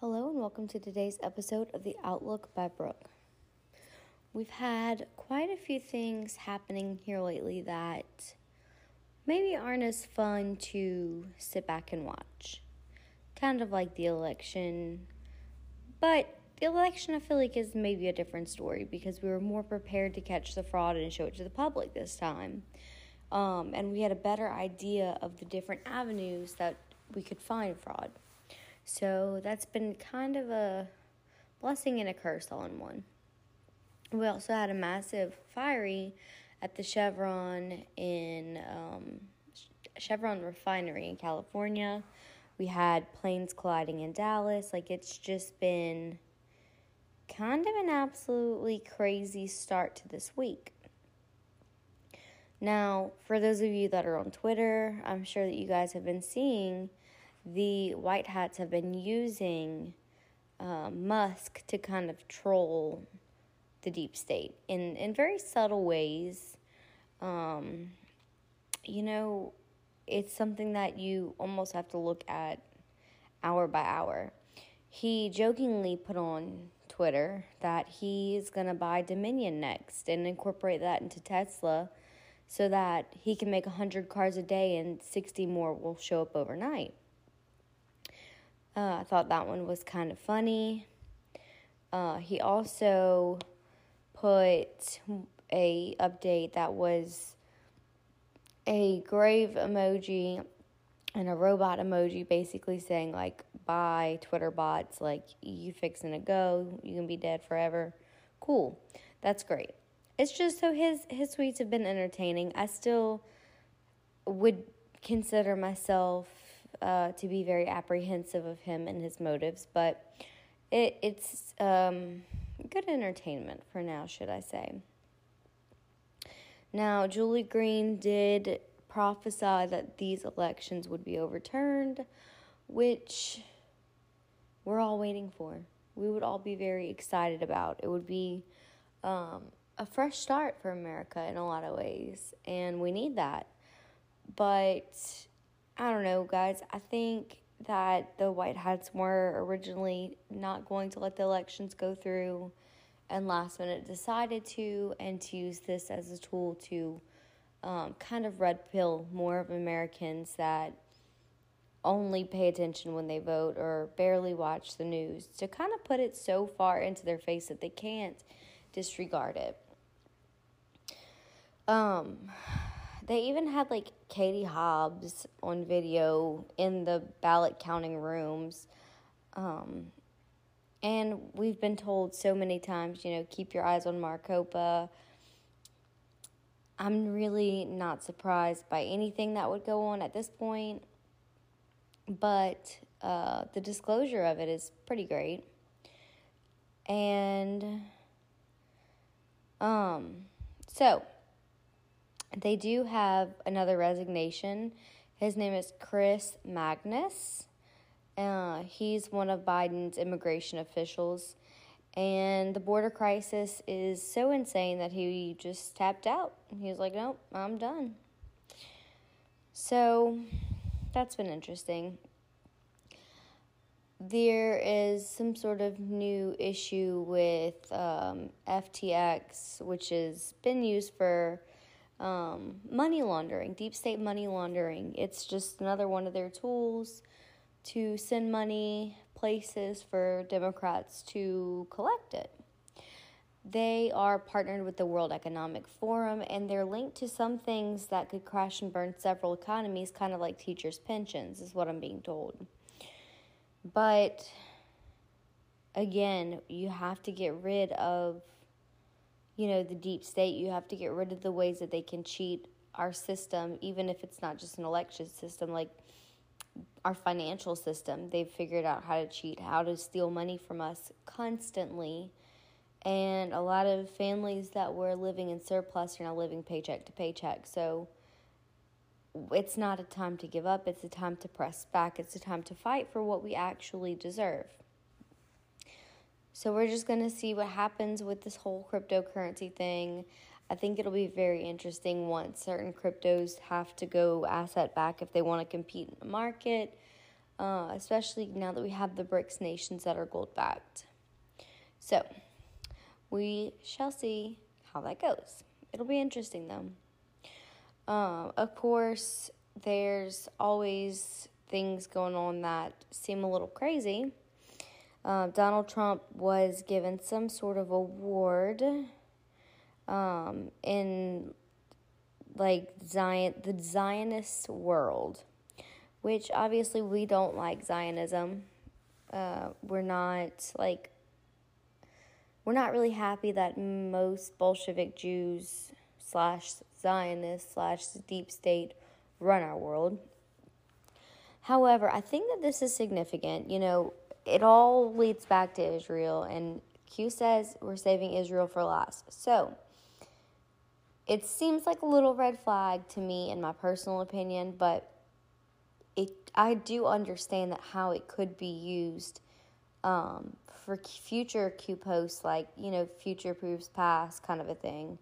Hello and welcome to today's episode of The Outlook by Brooke. We've had quite a few things happening here lately that maybe aren't as fun to sit back and watch. Kind of like the election, but the election I feel like is maybe a different story because we were more prepared to catch the fraud and show it to the public this time. Um, and we had a better idea of the different avenues that we could find fraud. So that's been kind of a blessing and a curse all in one. We also had a massive fiery at the Chevron in um, Chevron refinery in California. We had planes colliding in Dallas. Like it's just been kind of an absolutely crazy start to this week. Now, for those of you that are on Twitter, I'm sure that you guys have been seeing the white hats have been using uh, Musk to kind of troll the deep state in, in very subtle ways. Um, you know, it's something that you almost have to look at hour by hour. He jokingly put on Twitter that he's going to buy Dominion next and incorporate that into Tesla so that he can make 100 cars a day and 60 more will show up overnight. Uh, I thought that one was kind of funny. Uh, he also put a update that was a grave emoji and a robot emoji basically saying like bye twitter bots. Like you fixing to go. You can be dead forever. Cool. That's great it's just so his his tweets have been entertaining i still would consider myself uh, to be very apprehensive of him and his motives, but it, it's um, good entertainment for now, should I say. Now, Julie Green did prophesy that these elections would be overturned, which we're all waiting for. We would all be very excited about. It would be um, a fresh start for America in a lot of ways, and we need that. But I don't know, guys. I think that the White Hats were originally not going to let the elections go through and last minute decided to, and to use this as a tool to um, kind of red pill more of Americans that only pay attention when they vote or barely watch the news to kind of put it so far into their face that they can't disregard it. Um, they even had like Katie Hobbs on video in the ballot counting rooms. Um, and we've been told so many times, you know, keep your eyes on Maricopa. I'm really not surprised by anything that would go on at this point, but uh, the disclosure of it is pretty great. And um, so they do have another resignation. His name is Chris Magnus. Uh, he's one of Biden's immigration officials. And the border crisis is so insane that he just tapped out. He was like, nope, I'm done. So that's been interesting. There is some sort of new issue with um, FTX, which has been used for um, money laundering, deep state money laundering. It's just another one of their tools to send money places for Democrats to collect it. They are partnered with the World Economic Forum and they're linked to some things that could crash and burn several economies, kind of like teachers' pensions, is what I'm being told. But again, you have to get rid of you know, the deep state, you have to get rid of the ways that they can cheat our system, even if it's not just an election system, like our financial system. They've figured out how to cheat, how to steal money from us constantly. And a lot of families that were living in surplus are now living paycheck to paycheck. So it's not a time to give up, it's a time to press back, it's a time to fight for what we actually deserve. So we're just going to see what happens with this whole cryptocurrency thing. I think it'll be very interesting once certain cryptos have to go asset back if they want to compete in the market, uh, especially now that we have the BRICS nations that are gold backed. So we shall see how that goes. It'll be interesting though. Um, of course, there's always things going on that seem a little crazy. Uh, Donald Trump was given some sort of award um, in like Zion, the Zionist world, which obviously we don't like Zionism. Uh, we're not like we're not really happy that most Bolshevik Jews slash Zionists slash deep state run our world. However, I think that this is significant. You know, it all leads back to Israel, and Q says we're saving Israel for last. So it seems like a little red flag to me, in my personal opinion, but it I do understand that how it could be used um, for future Q posts, like you know, future proves past kind of a thing,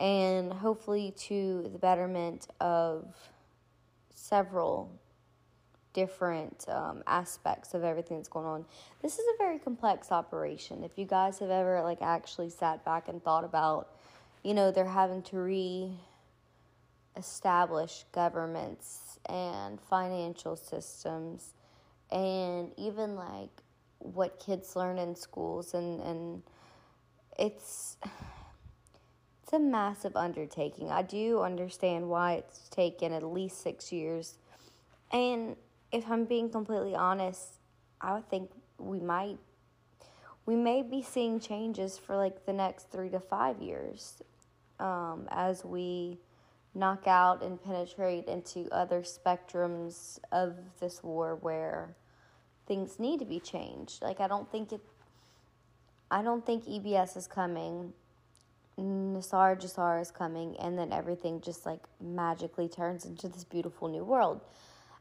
and hopefully to the betterment of several different um, aspects of everything that's going on. This is a very complex operation. If you guys have ever like actually sat back and thought about, you know, they're having to re establish governments and financial systems and even like what kids learn in schools and and it's it's a massive undertaking. I do understand why it's taken at least 6 years. And if I'm being completely honest, I would think we might we may be seeing changes for like the next three to five years um, as we knock out and penetrate into other spectrums of this war where things need to be changed. Like I don't think it I don't think EBS is coming. NESARA GESARA is coming and then everything just like magically turns into this beautiful new world.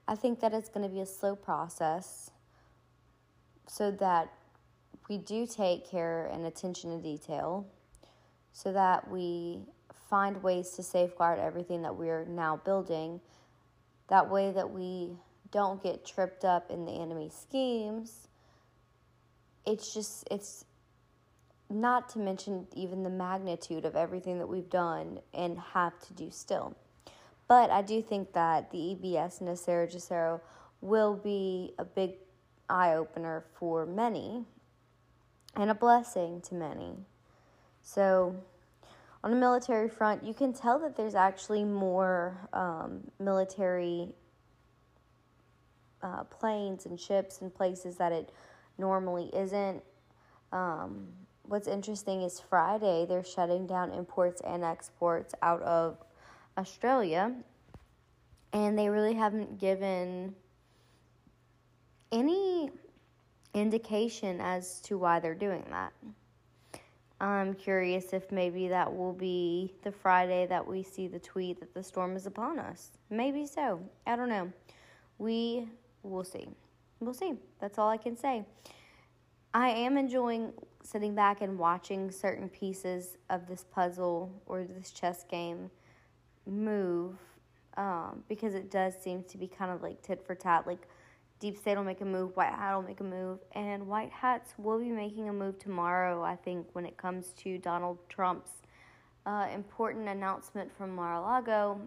I think that it's going to be a slow process so that we do take care and attention to detail so that we find ways to safeguard everything that we're now building. That way, that we don't get tripped up in the enemy schemes. It's just, it's not to mention even the magnitude of everything that we've done and have to do still. But I do think that the EBS and the Sarah will be a big eye opener for many and a blessing to many. So, on the military front, you can tell that there's actually more um, military uh, planes and ships and places that it normally isn't. Um, what's interesting is Friday they're shutting down imports and exports out of Australia, and they really haven't given any indication as to why they're doing that. I'm curious if maybe that will be the Friday that we see the tweet that the storm is upon us. Maybe so. I don't know. We will see. We'll see. That's all I can say. I am enjoying sitting back and watching certain pieces of this puzzle or this chess game move um, because it does seem to be kind of like tit for tat. Like Deep State will make a move, White Hat will make a move, and White Hats will be making a move tomorrow, I think, when it comes to Donald Trump's uh, important announcement from Mar a Lago.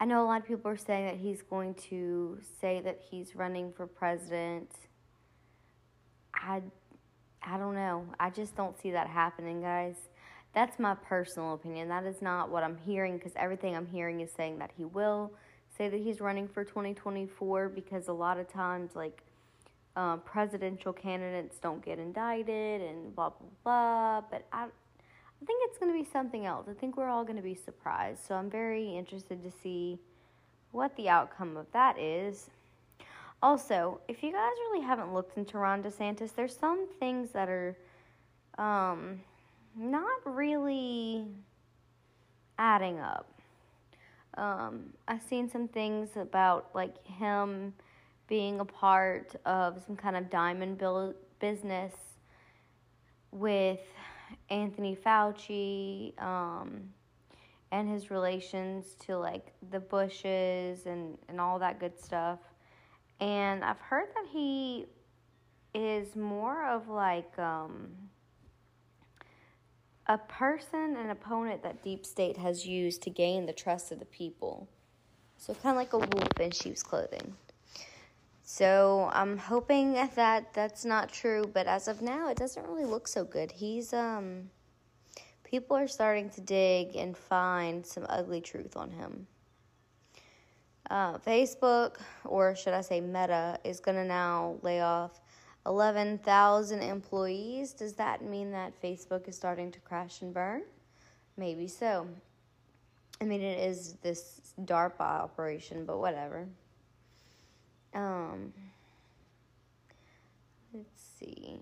I know a lot of people are saying that he's going to say that he's running for president. I, I don't know. I just don't see that happening, guys. That's my personal opinion. That is not what I'm hearing because everything I'm hearing is saying that he will say that he's running for 2024 because a lot of times, like, um, presidential candidates don't get indicted and blah, blah, blah. But I, I think it's going to be something else. I think we're all going to be surprised. So I'm very interested to see what the outcome of that is. Also, if you guys really haven't looked into Ron DeSantis, there's some things that are um, not really adding up. Um, I've seen some things about like him being a part of some kind of diamond business with Anthony Fauci um, and his relations to like the Bushes and, and all that good stuff. And I've heard that he is more of like um, a person, an opponent that Deep State has used to gain the trust of the people. So, kind of like a wolf in sheep's clothing. So, I'm hoping that that's not true, but as of now, it doesn't really look so good. He's, um, people are starting to dig and find some ugly truth on him. Uh, Facebook, or should I say Meta, is going to now lay off 11,000 employees. Does that mean that Facebook is starting to crash and burn? Maybe so. I mean, it is this DARPA operation, but whatever. Um, let's see.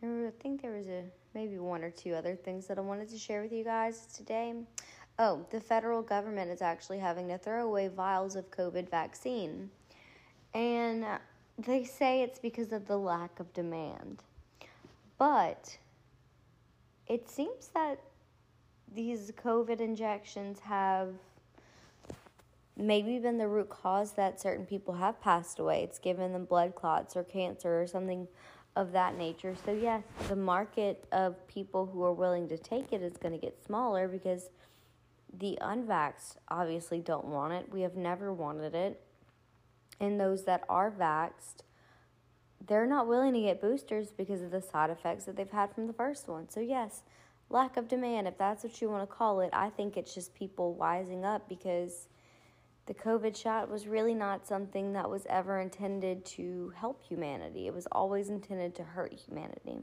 There, I think there was a maybe one or two other things that I wanted to share with you guys today. Oh, the federal government is actually having to throw away vials of COVID vaccine. And they say it's because of the lack of demand. But it seems that these COVID injections have maybe been the root cause that certain people have passed away. It's given them blood clots or cancer or something of that nature. So, yes, the market of people who are willing to take it is going to get smaller because the unvaxxed obviously don't want it. We have never wanted it. And those that are vaxxed, they're not willing to get boosters because of the side effects that they've had from the first one. So, yes, lack of demand, if that's what you want to call it, I think it's just people wising up because the COVID shot was really not something that was ever intended to help humanity. It was always intended to hurt humanity.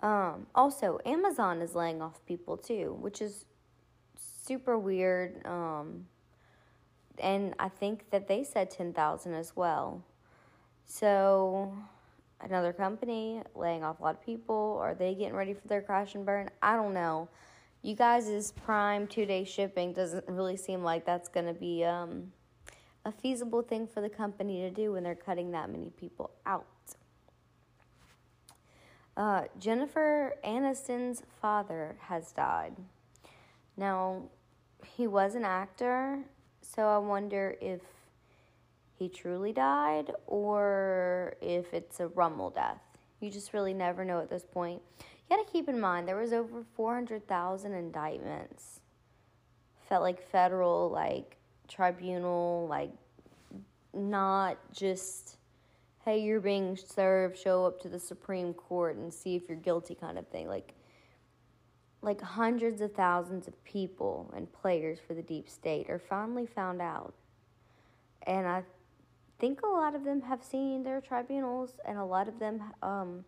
Um, also, Amazon is laying off people too, which is super weird. Um, and I think that they said 10,000 as well. So, another company laying off a lot of people. Are they getting ready for their crash and burn? I don't know. You guys' prime two day shipping doesn't really seem like that's going to be um, a feasible thing for the company to do when they're cutting that many people out. Uh, Jennifer Aniston's father has died. Now, he was an actor, so I wonder if he truly died or if it's a rumble death. You just really never know at this point. You got to keep in mind there was over 400,000 indictments. Felt like federal like tribunal like not just hey you're being served show up to the supreme court and see if you're guilty kind of thing like like hundreds of thousands of people and players for the deep state are finally found out. And I think a lot of them have seen their tribunals, and a lot of them um,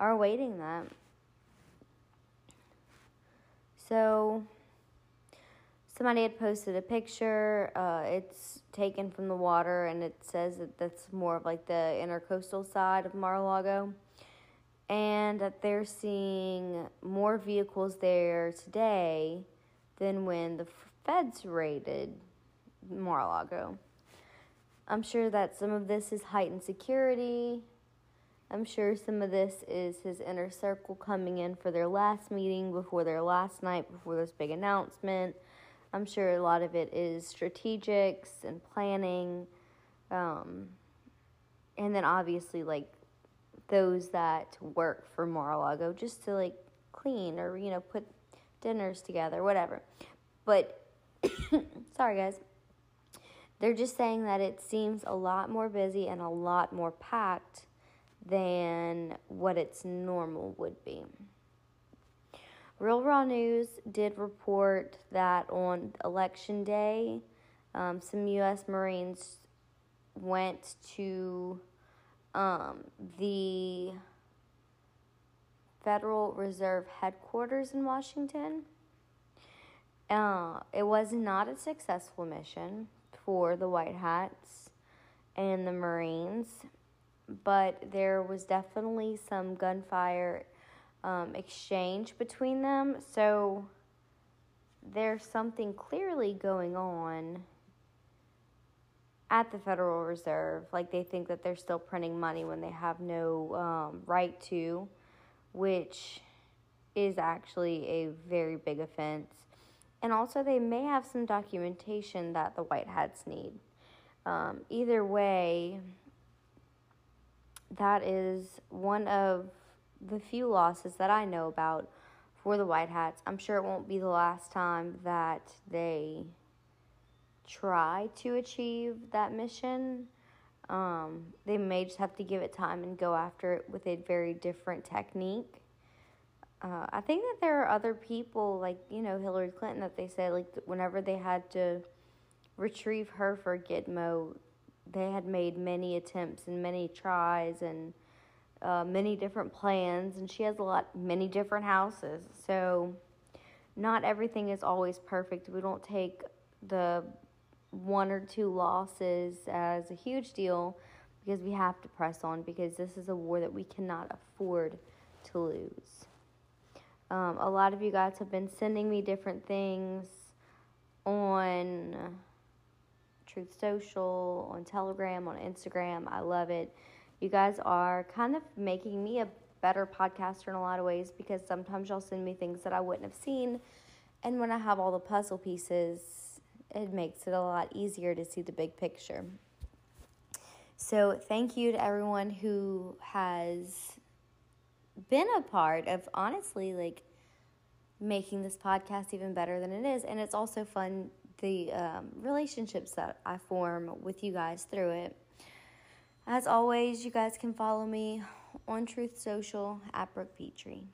are awaiting that. So, somebody had posted a picture. Uh, it's taken from the water, and it says that that's more of like the intercoastal side of Mar-a-Lago and that they're seeing more vehicles there today than when the feds raided Mar-a-Lago. I'm sure that some of this is heightened security. I'm sure some of this is his inner circle coming in for their last meeting before their last night, before this big announcement. I'm sure a lot of it is strategics and planning. Um, and then obviously, like, those that work for Mar-a-Lago just to like clean or you know put dinners together, whatever. But sorry guys. They're just saying that it seems a lot more busy and a lot more packed than what its normal would be. Real Raw News did report that on election day, um, some U.S. Marines went to um, the Federal Reserve headquarters in Washington. Uh, it was not a successful mission for the White Hats and the Marines, but there was definitely some gunfire um, exchange between them. So there's something clearly going on at the Federal Reserve. Like they think that they're still printing money when they have no um, right to, which is actually a very big offense. And also, they may have some documentation that the White Hats need. Um, either way, that is one of the few losses that I know about for the White Hats. I'm sure it won't be the last time that they try to achieve that mission. Um, they may just have to give it time and go after it with a very different technique. Uh, I think that there are other people, like, you know, Hillary Clinton, that they said, like, whenever they had to retrieve her for Gitmo, they had made many attempts and many tries and uh, many different plans, and she has a lot, many different houses. So, not everything is always perfect. We don't take the one or two losses as a huge deal because we have to press on because this is a war that we cannot afford to lose. Um, a lot of you guys have been sending me different things on Truth Social, on Telegram, on Instagram. I love it. You guys are kind of making me a better podcaster in a lot of ways because sometimes y'all send me things that I wouldn't have seen. And when I have all the puzzle pieces, it makes it a lot easier to see the big picture. So, thank you to everyone who has been a part of honestly like making this podcast even better than it is. And it's also fun the um, relationships that I form with you guys through it. As always, you guys can follow me on Truth Social at Brooke Petrie.